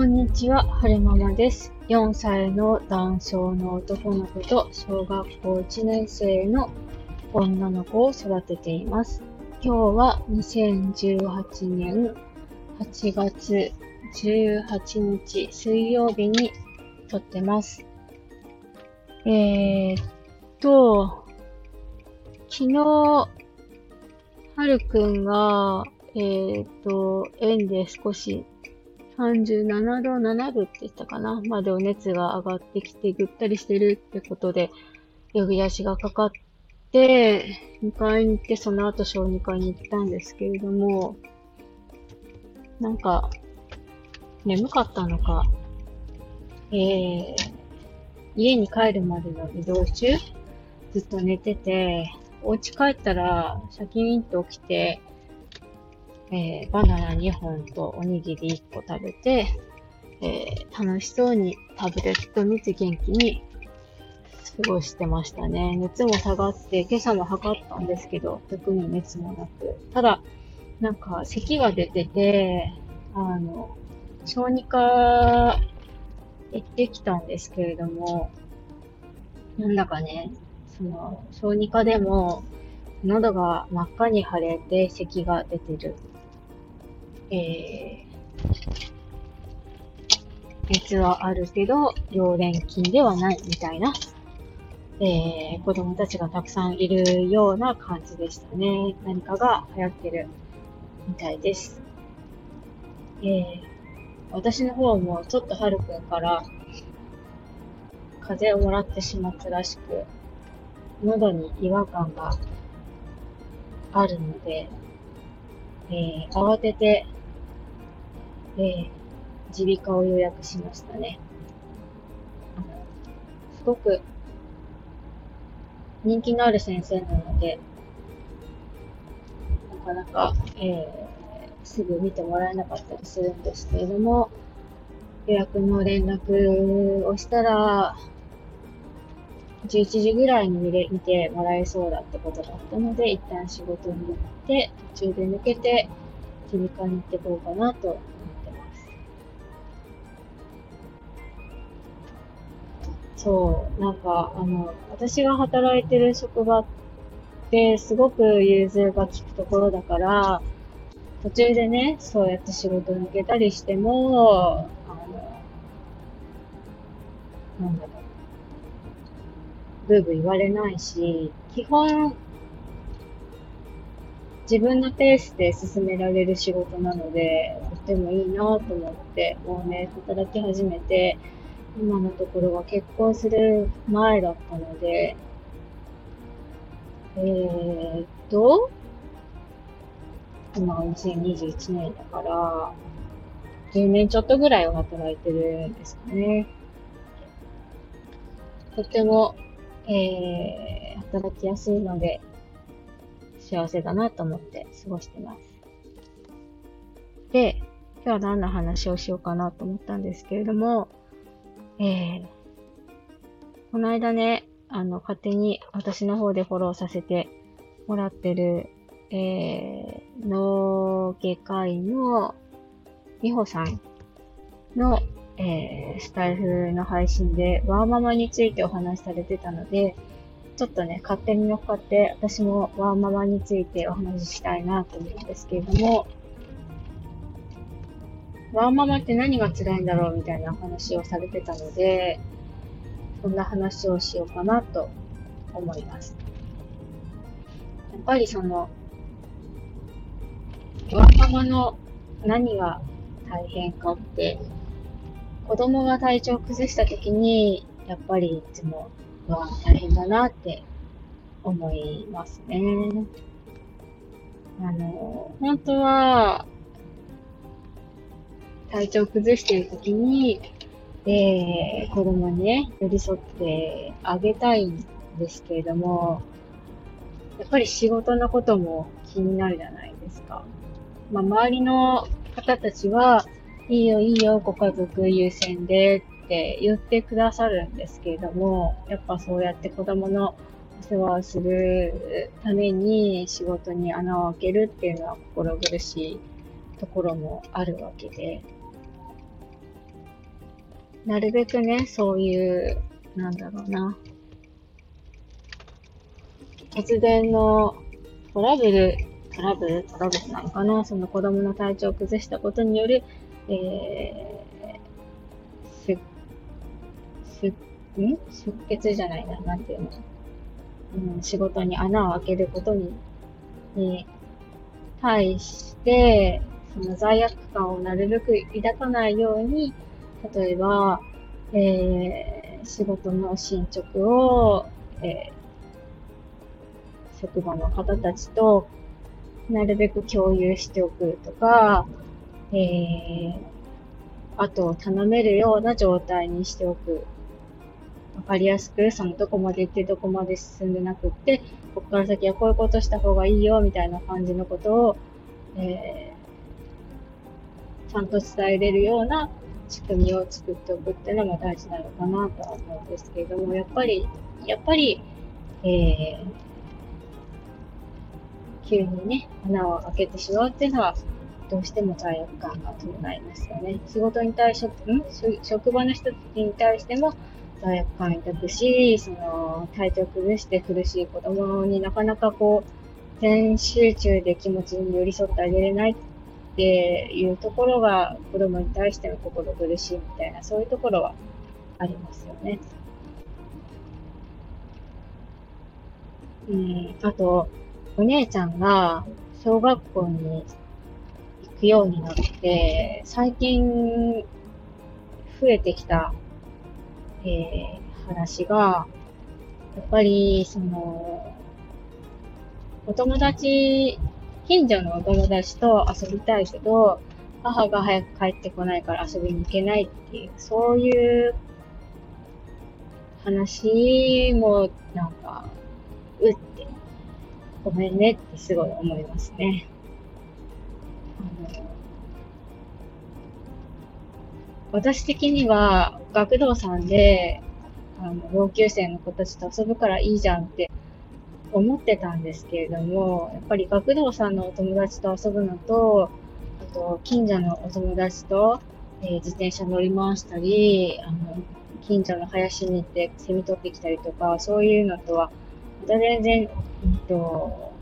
こんにちは、はるままです。4歳の男性の男の子と小学校1年生の女の子を育てています。今日は2018年8月18日水曜日に撮ってます。えー、っと、昨日、はるくんが、えー、っと、園で少し37度、7度って言ったかな。までお熱が上がってきてぐったりしてるってことで、呼び出しがかかって、迎えに行って、その後小児科に行ったんですけれども、なんか、眠かったのか、えー、家に帰るまでの移動中、ずっと寝てて、お家帰ったら、シャキーンと起きて、えーバナナ2本とおにぎり1個食べて、えー楽しそうにタブレット見て元気に過ごしてましたね。熱も下がって、今朝も測ったんですけど、特に熱もなく。ただ、なんか咳が出てて、あの、小児科行ってきたんですけれども、なんだかね、その、小児科でも、喉が真っ赤に腫れて咳が出てる。えー、熱はあるけど、溶連菌ではないみたいな、えー、子供たちがたくさんいるような感じでしたね。何かが流行ってるみたいです。えー、私の方もちょっとはるくんから風邪をもらってしまったらしく、喉に違和感があるので、えー、慌てて、えー、耳鼻科を予約しましたね。あのすごく人気のある先生なので、なかなか、えーすぐ見てもらえなかったりするんですけれども、予約の連絡をしたら、11時ぐらいに見れ見てもらえそうだってことだったので、一旦仕事に行って、途中で抜けて、耳鼻科に行ってこうかなとそう、なんか、あの、私が働いてる職場って、すごく融通が利くところだから、途中でね、そうやって仕事抜けたりしても、あの、なんだろう。ブーブー言われないし、基本、自分のペースで進められる仕事なので、とってもいいなと思って、もうね、働き始めて、今のところは結婚する前だったので、えーっと、今が2021年だから、10年ちょっとぐらいは働いてるんですかね。とても、えー、働きやすいので、幸せだなと思って過ごしてます。で、今日は何の話をしようかなと思ったんですけれども、えー、この間ね、あの、勝手に私の方でフォローさせてもらってる、えー、脳外科医の美穂さんの、えー、スタイフの配信でワーママについてお話しされてたので、ちょっとね、勝手に乗っかって、私もワーママについてお話ししたいなと思うんですけれども、ワーママって何が辛いんだろうみたいな話をされてたので、そんな話をしようかなと思います。やっぱりその、ワーママの何が大変かって、子供が体調を崩した時に、やっぱりいつも、わあ、大変だなって思いますね。あの、本当は、体調崩している時に、えー、子供にね、寄り添ってあげたいんですけれども、やっぱり仕事のことも気になるじゃないですか。まあ、周りの方たちは、いいよいいよ、ご家族優先でって言ってくださるんですけれども、やっぱそうやって子供の世話をするために仕事に穴を開けるっていうのは心苦しいところもあるわけで、なるべくね、そういう、なんだろうな、突然のトラブル、トラブルトラブルなのかな。その子供の体調を崩したことによる、えー、出、出、ん？出血じゃないな、なんていうの？うん、仕事に穴を開けることに、に対して、その罪悪感をなるべく抱かないように、例えば、えー、仕事の進捗を、えー、職場の方たちとなるべく共有しておくとか、えー、あと頼めるような状態にしておく。わかりやすく、そのどこまで行ってどこまで進んでなくって、ここから先はこういうことした方がいいよ、みたいな感じのことを、えー、ちゃんと伝えれるような仕組みを作っておくっていうのも大事なのかなとは思うんですけれども、やっぱり、やっぱり、えー、急にね、穴を開けてしまうっていうのは、どうしても罪悪感が伴いますよね。仕事に対し、ん？職場の人たちに対しても罪悪感抱くし、その、体調崩して苦しい子供になかなかこう、全集中で気持ちに寄り添ってあげれないっていうところが子供に対しての心苦しいみたいな、そういうところはありますよね。うん、あと、お姉ちゃんが小学校に行くようになって、最近増えてきた、えー、話が、やっぱり、その、お友達近所のお友達と遊びたいけど、母が早く帰ってこないから遊びに行けないっていう、そういう話もなんか、うって、ごめんねってすごい思いますね。あの私的には学童さんで、あの、同級生の子たちと遊ぶからいいじゃんって思ってたんですけれども、やっぱり学童さんのお友達と遊ぶのと、あと、近所のお友達と、えー、自転車乗り回したり、あの、近所の林に行ってセミ取ってきたりとか、そういうのとは、また全然、うんと、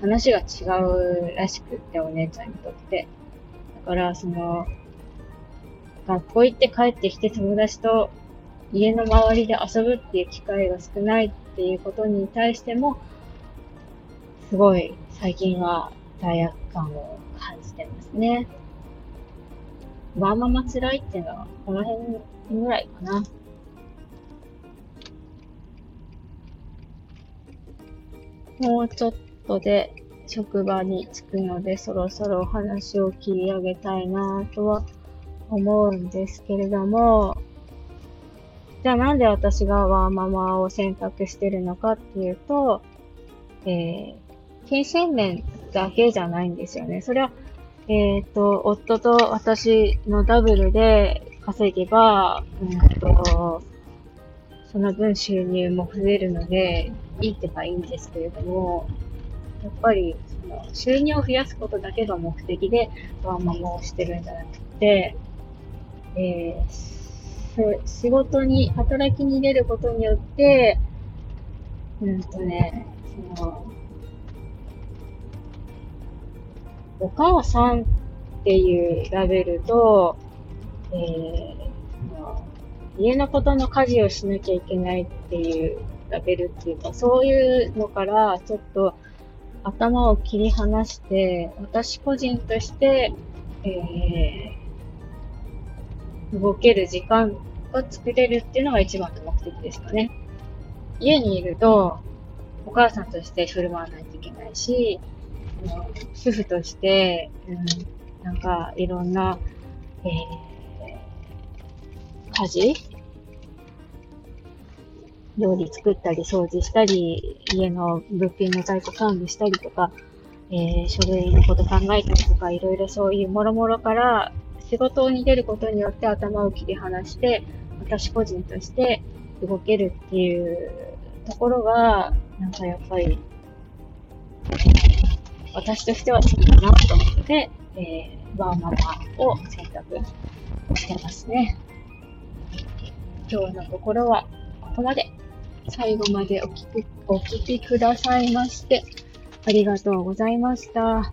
話が違うらしくって、お姉ちゃんにとって。だから、その、学校行って帰ってきて友達と家の周りで遊ぶっていう機会が少ないっていうことに対しても、すごい最近は罪悪感を感じてますね。ワーママ辛いっていうのはこの辺ぐらいかな。もうちょっとで職場に着くのでそろそろお話を切り上げたいなとは思うんですけれども、じゃあなんで私がワーママを選択してるのかっていうと、えー、金銭面だけじゃないんですよね。それは、えっ、ー、と、夫と私のダブルで稼げば、うんと、その分収入も増えるので、いいってばいいんですけれども、やっぱり、その、収入を増やすことだけが目的でワーママをしてるんじゃなくて、えー仕事に、働きに出ることによって、うんとね、その、お母さんっていうラベルと、えー、家のことの家事をしなきゃいけないっていうラベルっていうか、そういうのからちょっと頭を切り離して、私個人として、えー、動ける時間を作れるっていうのが一番の目的ですかね。家にいると、お母さんとして振る舞わないといけないし、主婦として、うん、なんかいろんな、えー、家事？料理作ったり掃除したり、家の物品の在庫管理したりとか、えー、書類のこと考えたりとか、いろいろそういうもろもろから仕事に出ることによって頭を切り離して、私個人として動けるっていうところが、なんかやっぱり、私としては好きだなと思って、えー、ワーママを選択してますね。今日のところはここまで。最後までお聞き、お聞きくださいまして、ありがとうございました。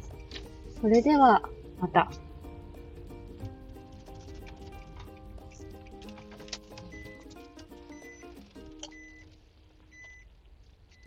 それでは、また。